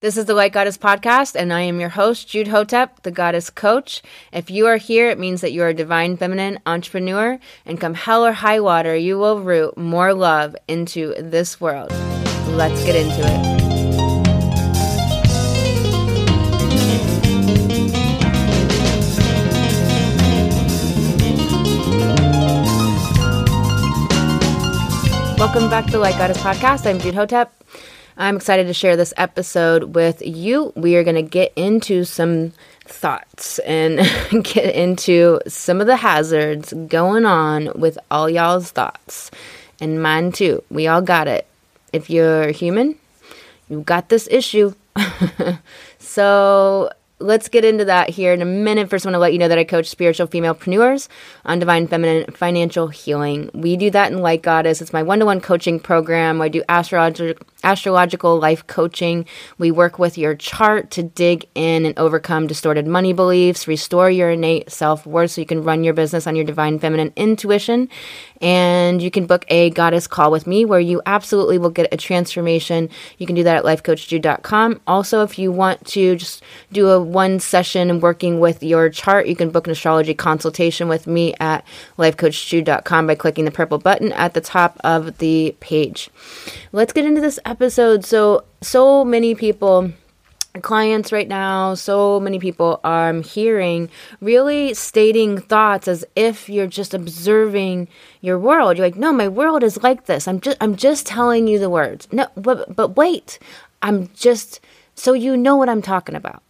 This is the Light Goddess podcast, and I am your host, Jude Hotep, the Goddess Coach. If you are here, it means that you are a divine feminine entrepreneur, and come hell or high water, you will root more love into this world. Let's get into it. Welcome back to the Light Goddess podcast. I'm Jude Hotep. I'm excited to share this episode with you. We are going to get into some thoughts and get into some of the hazards going on with all y'all's thoughts and mine too. We all got it. If you're human, you got this issue. so let's get into that here in a minute. First, I want to let you know that I coach spiritual femalepreneurs on divine feminine financial healing. We do that in Light Goddess. It's my one to one coaching program. I do astrological astrological life coaching. We work with your chart to dig in and overcome distorted money beliefs, restore your innate self worth so you can run your business on your divine feminine intuition. And you can book a goddess call with me where you absolutely will get a transformation. You can do that at lifecoachjude.com. Also, if you want to just do a one session working with your chart, you can book an astrology consultation with me at lifecoachjude.com by clicking the purple button at the top of the page. Let's get into this episode. So, so many people clients right now, so many people I'm hearing really stating thoughts as if you're just observing your world. You're like, no, my world is like this. I'm just I'm just telling you the words. No, but but wait, I'm just so you know what I'm talking about.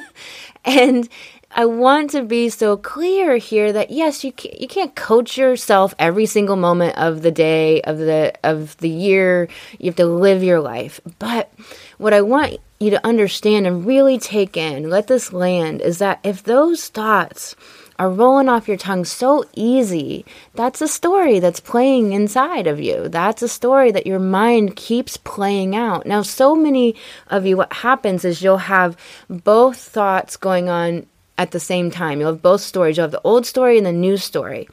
and I want to be so clear here that yes, you can't, you can't coach yourself every single moment of the day of the of the year. You have to live your life. But what I want you to understand and really take in, let this land, is that if those thoughts are rolling off your tongue so easy, that's a story that's playing inside of you. That's a story that your mind keeps playing out. Now, so many of you, what happens is you'll have both thoughts going on at the same time. You'll have both stories. You'll have the old story and the new story.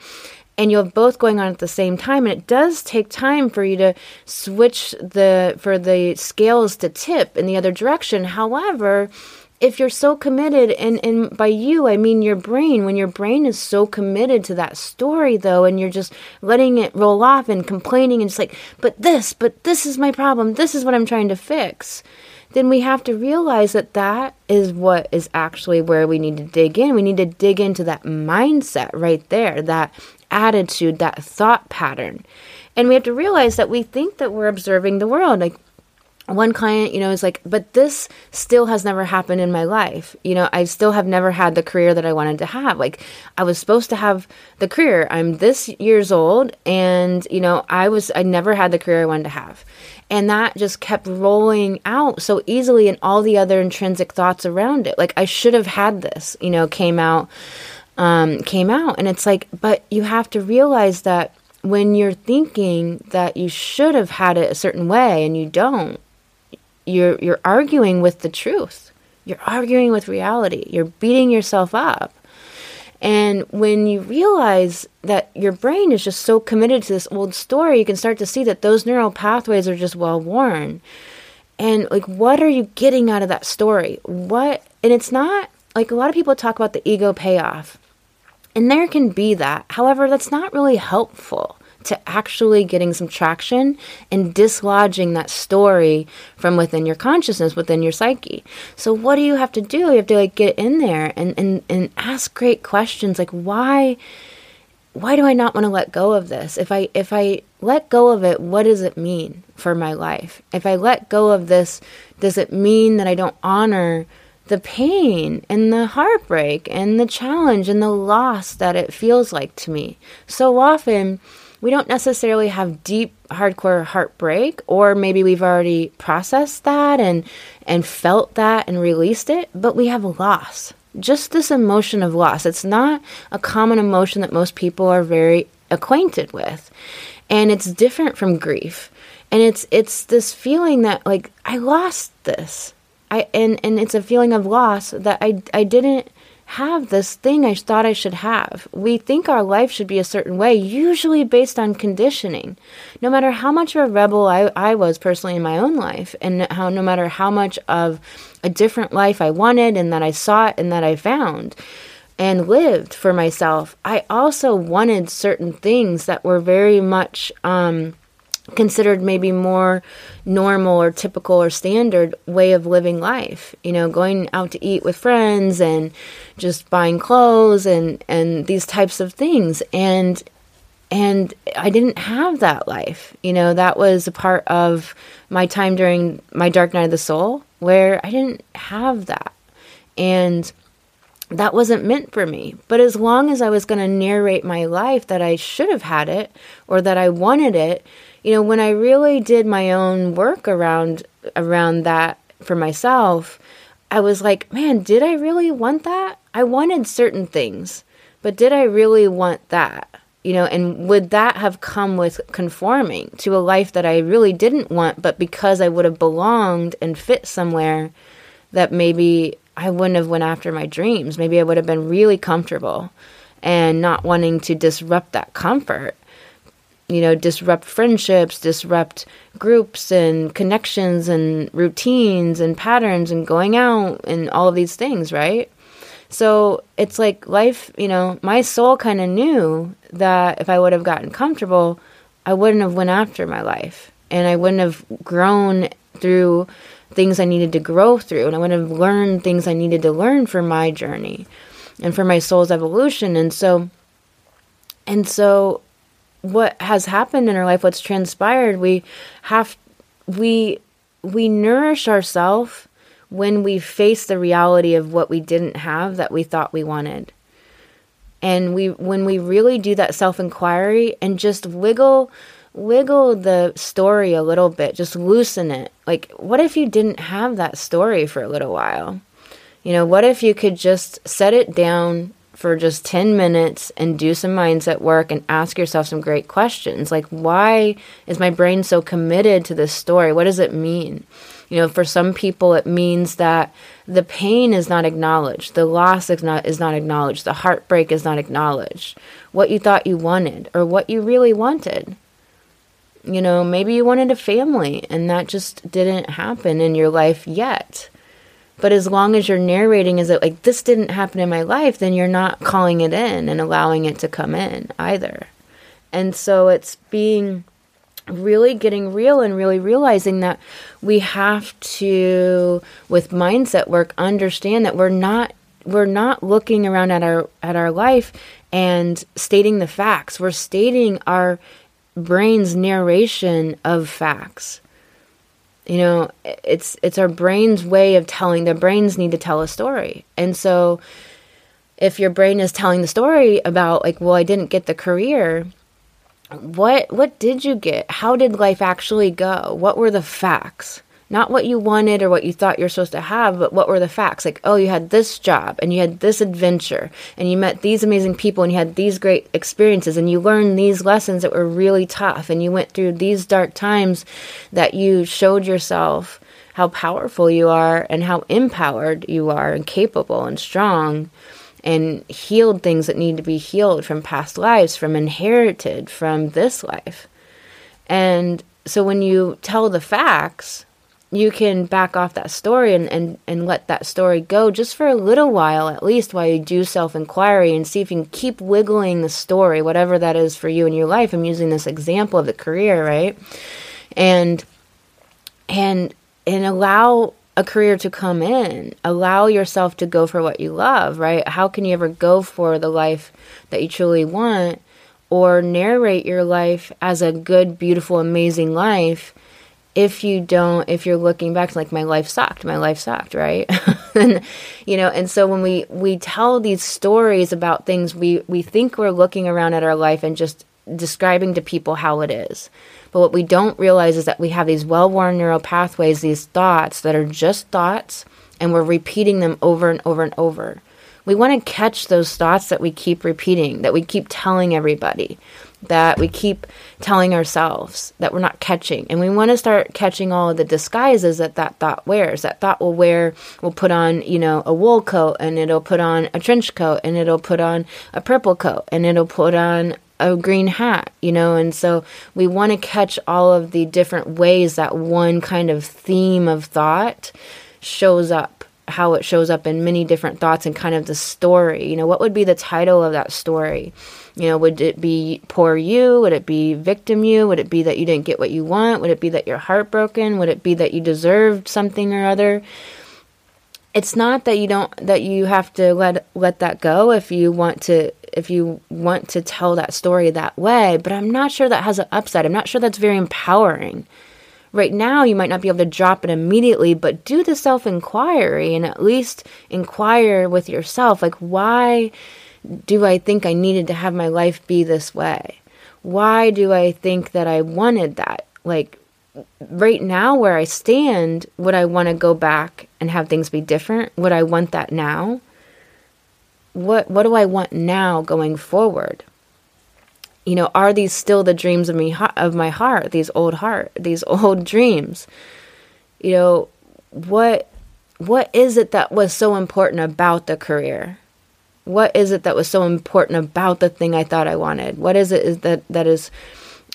And you'll have both going on at the same time. And it does take time for you to switch the for the scales to tip in the other direction. However, if you're so committed and, and by you i mean your brain when your brain is so committed to that story though and you're just letting it roll off and complaining and just like but this but this is my problem this is what i'm trying to fix then we have to realize that that is what is actually where we need to dig in. We need to dig into that mindset right there, that attitude, that thought pattern. And we have to realize that we think that we're observing the world. Like one client, you know, is like, but this still has never happened in my life. You know, I still have never had the career that I wanted to have. Like, I was supposed to have the career. I'm this years old, and, you know, I was, I never had the career I wanted to have. And that just kept rolling out so easily, and all the other intrinsic thoughts around it. Like, I should have had this, you know, came out, um, came out. And it's like, but you have to realize that when you're thinking that you should have had it a certain way and you don't, you're you're arguing with the truth. You're arguing with reality. You're beating yourself up. And when you realize that your brain is just so committed to this old story, you can start to see that those neural pathways are just well worn. And like what are you getting out of that story? What and it's not like a lot of people talk about the ego payoff. And there can be that. However, that's not really helpful to actually getting some traction and dislodging that story from within your consciousness, within your psyche. So what do you have to do? You have to like get in there and, and, and ask great questions like why why do I not want to let go of this? If I if I let go of it, what does it mean for my life? If I let go of this, does it mean that I don't honor the pain and the heartbreak and the challenge and the loss that it feels like to me? So often we don't necessarily have deep hardcore heartbreak or maybe we've already processed that and and felt that and released it but we have loss. Just this emotion of loss. It's not a common emotion that most people are very acquainted with. And it's different from grief. And it's it's this feeling that like i lost this. I and and it's a feeling of loss that i i didn't have this thing I thought I should have. We think our life should be a certain way, usually based on conditioning. No matter how much of a rebel I, I was personally in my own life, and how no matter how much of a different life I wanted and that I sought and that I found and lived for myself, I also wanted certain things that were very much um, considered maybe more normal or typical or standard way of living life you know going out to eat with friends and just buying clothes and and these types of things and and I didn't have that life. You know, that was a part of my time during my dark night of the soul where I didn't have that. And that wasn't meant for me. But as long as I was going to narrate my life that I should have had it or that I wanted it, you know, when I really did my own work around around that for myself, I was like, man, did I really want that? I wanted certain things, but did I really want that? You know, and would that have come with conforming to a life that I really didn't want, but because I would have belonged and fit somewhere that maybe I wouldn't have went after my dreams. Maybe I would have been really comfortable and not wanting to disrupt that comfort you know, disrupt friendships, disrupt groups and connections and routines and patterns and going out and all of these things, right? So it's like life, you know, my soul kind of knew that if I would have gotten comfortable, I wouldn't have went after my life and I wouldn't have grown through things I needed to grow through and I wouldn't have learned things I needed to learn for my journey and for my soul's evolution. And so and so what has happened in our life, what's transpired, we have we we nourish ourselves when we face the reality of what we didn't have that we thought we wanted. And we when we really do that self-inquiry and just wiggle wiggle the story a little bit, just loosen it. Like what if you didn't have that story for a little while? You know, what if you could just set it down for just 10 minutes and do some mindset work and ask yourself some great questions. Like why is my brain so committed to this story? What does it mean? You know for some people it means that the pain is not acknowledged the loss is not is not acknowledged the heartbreak is not acknowledged. What you thought you wanted or what you really wanted. You know maybe you wanted a family and that just didn't happen in your life yet but as long as you're narrating is it like this didn't happen in my life, then you're not calling it in and allowing it to come in either. And so it's being really getting real and really realizing that we have to with mindset work understand that we're not we're not looking around at our at our life and stating the facts. We're stating our brain's narration of facts you know it's it's our brain's way of telling the brains need to tell a story. And so if your brain is telling the story about like well i didn't get the career what what did you get? How did life actually go? What were the facts not what you wanted or what you thought you're supposed to have, but what were the facts? Like, oh, you had this job and you had this adventure and you met these amazing people and you had these great experiences and you learned these lessons that were really tough and you went through these dark times that you showed yourself how powerful you are and how empowered you are and capable and strong and healed things that need to be healed from past lives, from inherited, from this life. And so when you tell the facts, you can back off that story and, and, and let that story go just for a little while, at least while you do self inquiry and see if you can keep wiggling the story, whatever that is for you in your life. I'm using this example of the career, right? And and and allow a career to come in. Allow yourself to go for what you love, right? How can you ever go for the life that you truly want or narrate your life as a good, beautiful, amazing life if you don't if you're looking back like my life sucked my life sucked right? And you know and so when we we tell these stories about things we we think we're looking around at our life and just describing to people how it is. But what we don't realize is that we have these well-worn neural pathways these thoughts that are just thoughts and we're repeating them over and over and over. We want to catch those thoughts that we keep repeating, that we keep telling everybody. That we keep telling ourselves that we're not catching. And we want to start catching all of the disguises that that thought wears. That thought will wear, will put on, you know, a wool coat and it'll put on a trench coat and it'll put on a purple coat and it'll put on a green hat, you know, and so we want to catch all of the different ways that one kind of theme of thought shows up, how it shows up in many different thoughts and kind of the story. You know, what would be the title of that story? You know, would it be poor you? Would it be victim you? Would it be that you didn't get what you want? Would it be that you're heartbroken? Would it be that you deserved something or other? It's not that you don't that you have to let let that go if you want to if you want to tell that story that way, but I'm not sure that has an upside. I'm not sure that's very empowering. Right now, you might not be able to drop it immediately, but do the self inquiry and at least inquire with yourself like, why do I think I needed to have my life be this way? Why do I think that I wanted that? Like, right now, where I stand, would I want to go back and have things be different? Would I want that now? What, what do I want now going forward? You know, are these still the dreams of me of my heart? These old heart, these old dreams. You know, what what is it that was so important about the career? what is it that was so important about the thing I thought I wanted? What is it that that is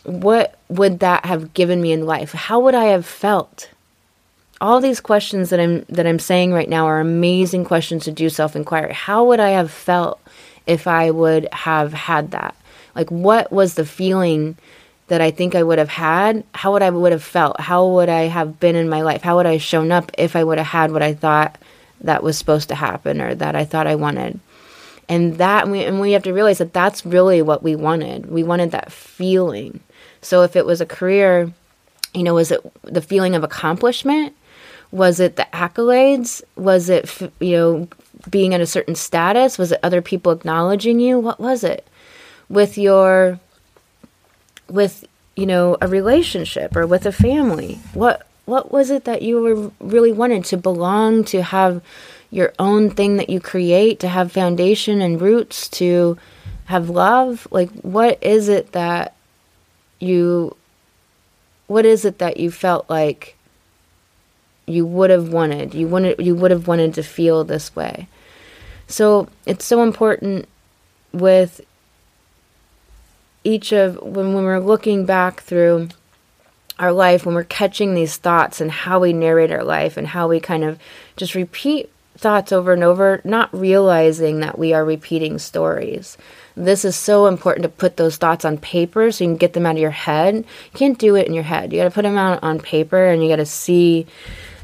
what would that have given me in life? How would I have felt? All these questions that I'm that I'm saying right now are amazing questions to do self-inquiry. How would I have felt if I would have had that? Like what was the feeling that I think I would have had? How would I would have felt? How would I have been in my life? How would I have shown up if I would have had what I thought that was supposed to happen or that I thought I wanted? and that we, and we have to realize that that's really what we wanted we wanted that feeling so if it was a career you know was it the feeling of accomplishment was it the accolades was it you know being at a certain status was it other people acknowledging you what was it with your with you know a relationship or with a family? What what was it that you were really wanted to belong to have your own thing that you create to have foundation and roots to have love? Like what is it that you what is it that you felt like you would have wanted you wanted you would have wanted to feel this way? So it's so important with each of when, when we're looking back through our life when we're catching these thoughts and how we narrate our life and how we kind of just repeat thoughts over and over, not realizing that we are repeating stories. This is so important to put those thoughts on paper so you can get them out of your head. You can't do it in your head. You got to put them out on paper and you got to see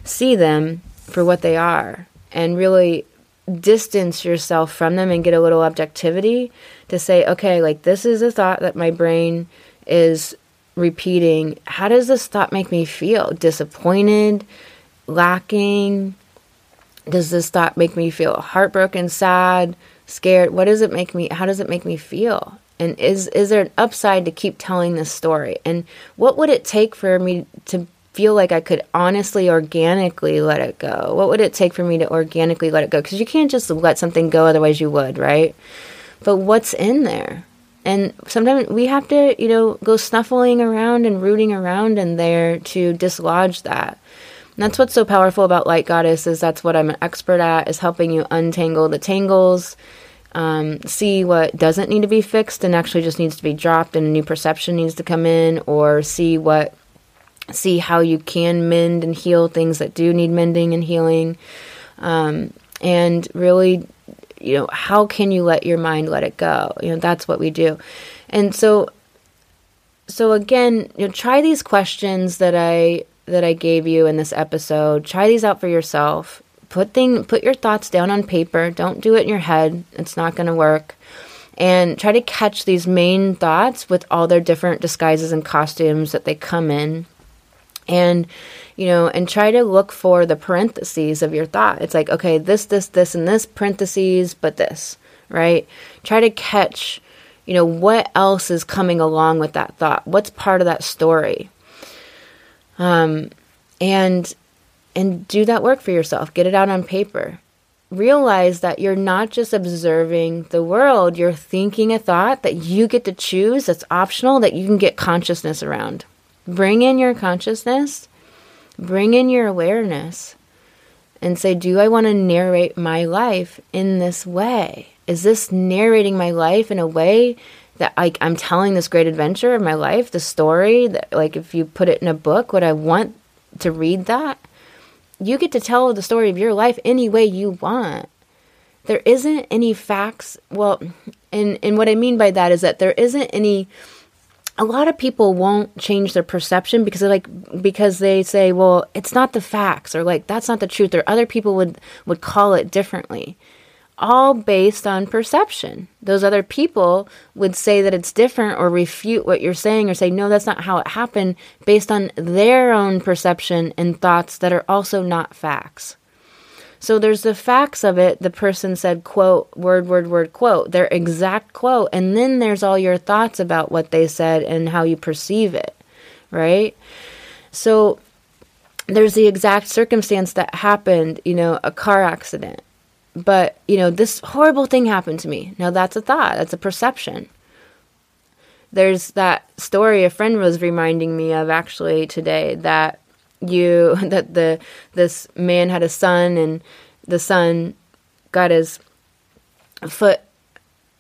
see them for what they are and really distance yourself from them and get a little objectivity to say, okay, like this is a thought that my brain is repeating. How does this thought make me feel? Disappointed, lacking, does this thought make me feel heartbroken, sad, scared? What does it make me how does it make me feel? And is is there an upside to keep telling this story? And what would it take for me to feel like I could honestly organically let it go? What would it take for me to organically let it go? Cuz you can't just let something go otherwise you would, right? But what's in there? And sometimes we have to, you know, go snuffling around and rooting around in there to dislodge that. And that's what's so powerful about Light Goddess is that's what I'm an expert at is helping you untangle the tangles, um, see what doesn't need to be fixed and actually just needs to be dropped and a new perception needs to come in, or see what see how you can mend and heal things that do need mending and healing, um, and really, you know, how can you let your mind let it go? You know, that's what we do, and so. So again, you know, try these questions that I that I gave you in this episode. Try these out for yourself. Put thing put your thoughts down on paper. Don't do it in your head. It's not going to work. And try to catch these main thoughts with all their different disguises and costumes that they come in. And you know, and try to look for the parentheses of your thought. It's like, okay, this, this, this, and this parentheses, but this, right? Try to catch, you know, what else is coming along with that thought? What's part of that story? um, and and do that work for yourself. Get it out on paper. realize that you're not just observing the world, you're thinking a thought that you get to choose, that's optional, that you can get consciousness around. Bring in your consciousness, bring in your awareness, and say, Do I want to narrate my life in this way? Is this narrating my life in a way that I'm telling this great adventure of my life, the story that like if you put it in a book, would I want to read that? You get to tell the story of your life any way you want. There isn't any facts. Well, and and what I mean by that is that there isn't any a lot of people won't change their perception because they like because they say, well, it's not the facts or like that's not the truth or other people would would call it differently all based on perception. Those other people would say that it's different or refute what you're saying or say, no, that's not how it happened based on their own perception and thoughts that are also not facts. So there's the facts of it. The person said, quote, word, word, word, quote, their exact quote. And then there's all your thoughts about what they said and how you perceive it, right? So there's the exact circumstance that happened, you know, a car accident but, you know, this horrible thing happened to me. Now that's a thought, that's a perception. There's that story a friend was reminding me of actually today that you that the this man had a son and the son got his foot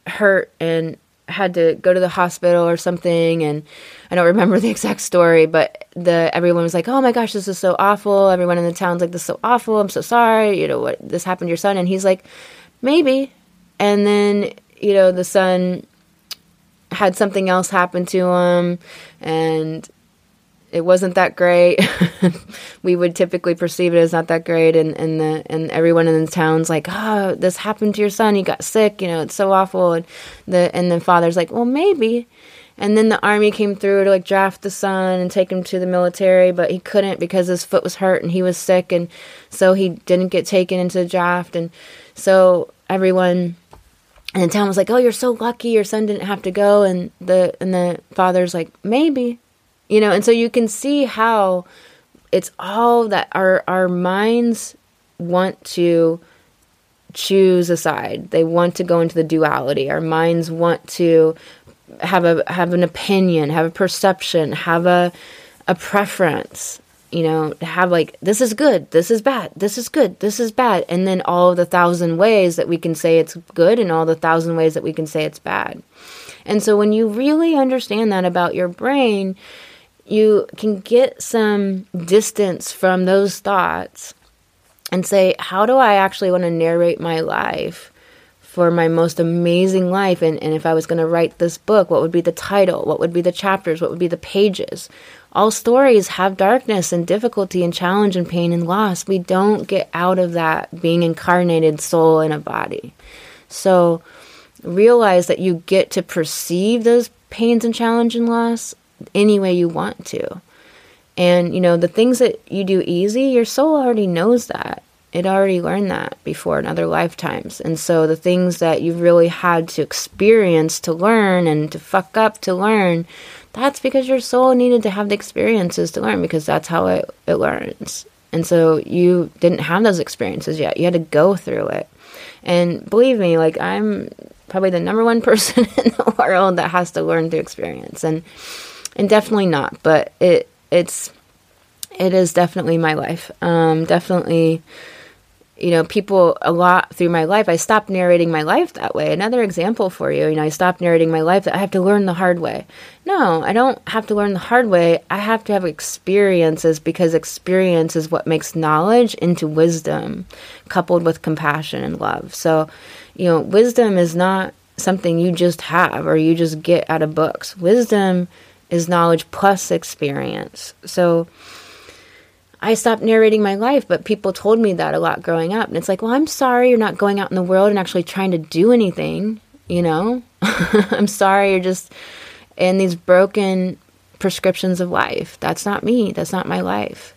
hurt and had to go to the hospital or something and I don't remember the exact story, but the everyone was like, "Oh my gosh, this is so awful." Everyone in the town's like, "This is so awful. I'm so sorry. You know what this happened to your son?" And he's like, "Maybe." And then, you know, the son had something else happen to him and it wasn't that great. we would typically perceive it as not that great, and and the and everyone in the town's like, "Oh, this happened to your son. He got sick. You know, it's so awful." And the and the father's like, "Well, maybe." And then the army came through to like draft the son and take him to the military, but he couldn't because his foot was hurt and he was sick, and so he didn't get taken into the draft. And so everyone in the town was like, "Oh, you're so lucky. Your son didn't have to go." And the and the father's like, "Maybe." You know and so you can see how it's all that our our minds want to choose a side. They want to go into the duality. Our minds want to have a have an opinion have a perception have a a preference you know have like this is good this is bad this is good this is bad and then all the thousand ways that we can say it's good and all the thousand ways that we can say it's bad. And so when you really understand that about your brain you can get some distance from those thoughts and say, how do I actually want to narrate my life for my most amazing life? And, and if I was going to write this book, what would be the title? What would be the chapters? What would be the pages? All stories have darkness and difficulty and challenge and pain and loss. We don't get out of that being incarnated soul in a body. So realize that you get to perceive those pains and challenge and loss any way you want to. And, you know, the things that you do easy, your soul already knows that. It already learned that before in other lifetimes. And so the things that you've really had to experience to learn and to fuck up to learn, that's because your soul needed to have the experiences to learn because that's how it, it learns. And so you didn't have those experiences yet. You had to go through it. And believe me, like I'm probably the number one person in the world that has to learn through experience. And and definitely not, but it it's it is definitely my life. Um, definitely, you know, people a lot through my life. I stopped narrating my life that way. Another example for you, you know, I stopped narrating my life that I have to learn the hard way. No, I don't have to learn the hard way. I have to have experiences because experience is what makes knowledge into wisdom, coupled with compassion and love. So, you know, wisdom is not something you just have or you just get out of books. Wisdom is knowledge plus experience. So I stopped narrating my life, but people told me that a lot growing up. And it's like, well, I'm sorry you're not going out in the world and actually trying to do anything, you know? I'm sorry you're just in these broken prescriptions of life. That's not me. That's not my life.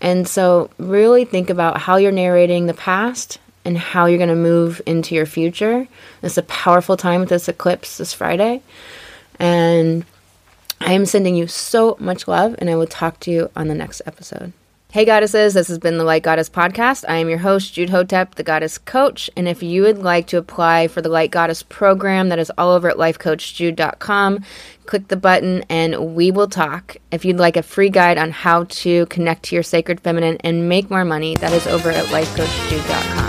And so, really think about how you're narrating the past and how you're going to move into your future. It's a powerful time with this eclipse this Friday. And I am sending you so much love, and I will talk to you on the next episode. Hey, goddesses, this has been the Light Goddess podcast. I am your host, Jude Hotep, the Goddess Coach. And if you would like to apply for the Light Goddess program, that is all over at lifecoachjude.com. Click the button and we will talk. If you'd like a free guide on how to connect to your sacred feminine and make more money, that is over at lifecoachjude.com.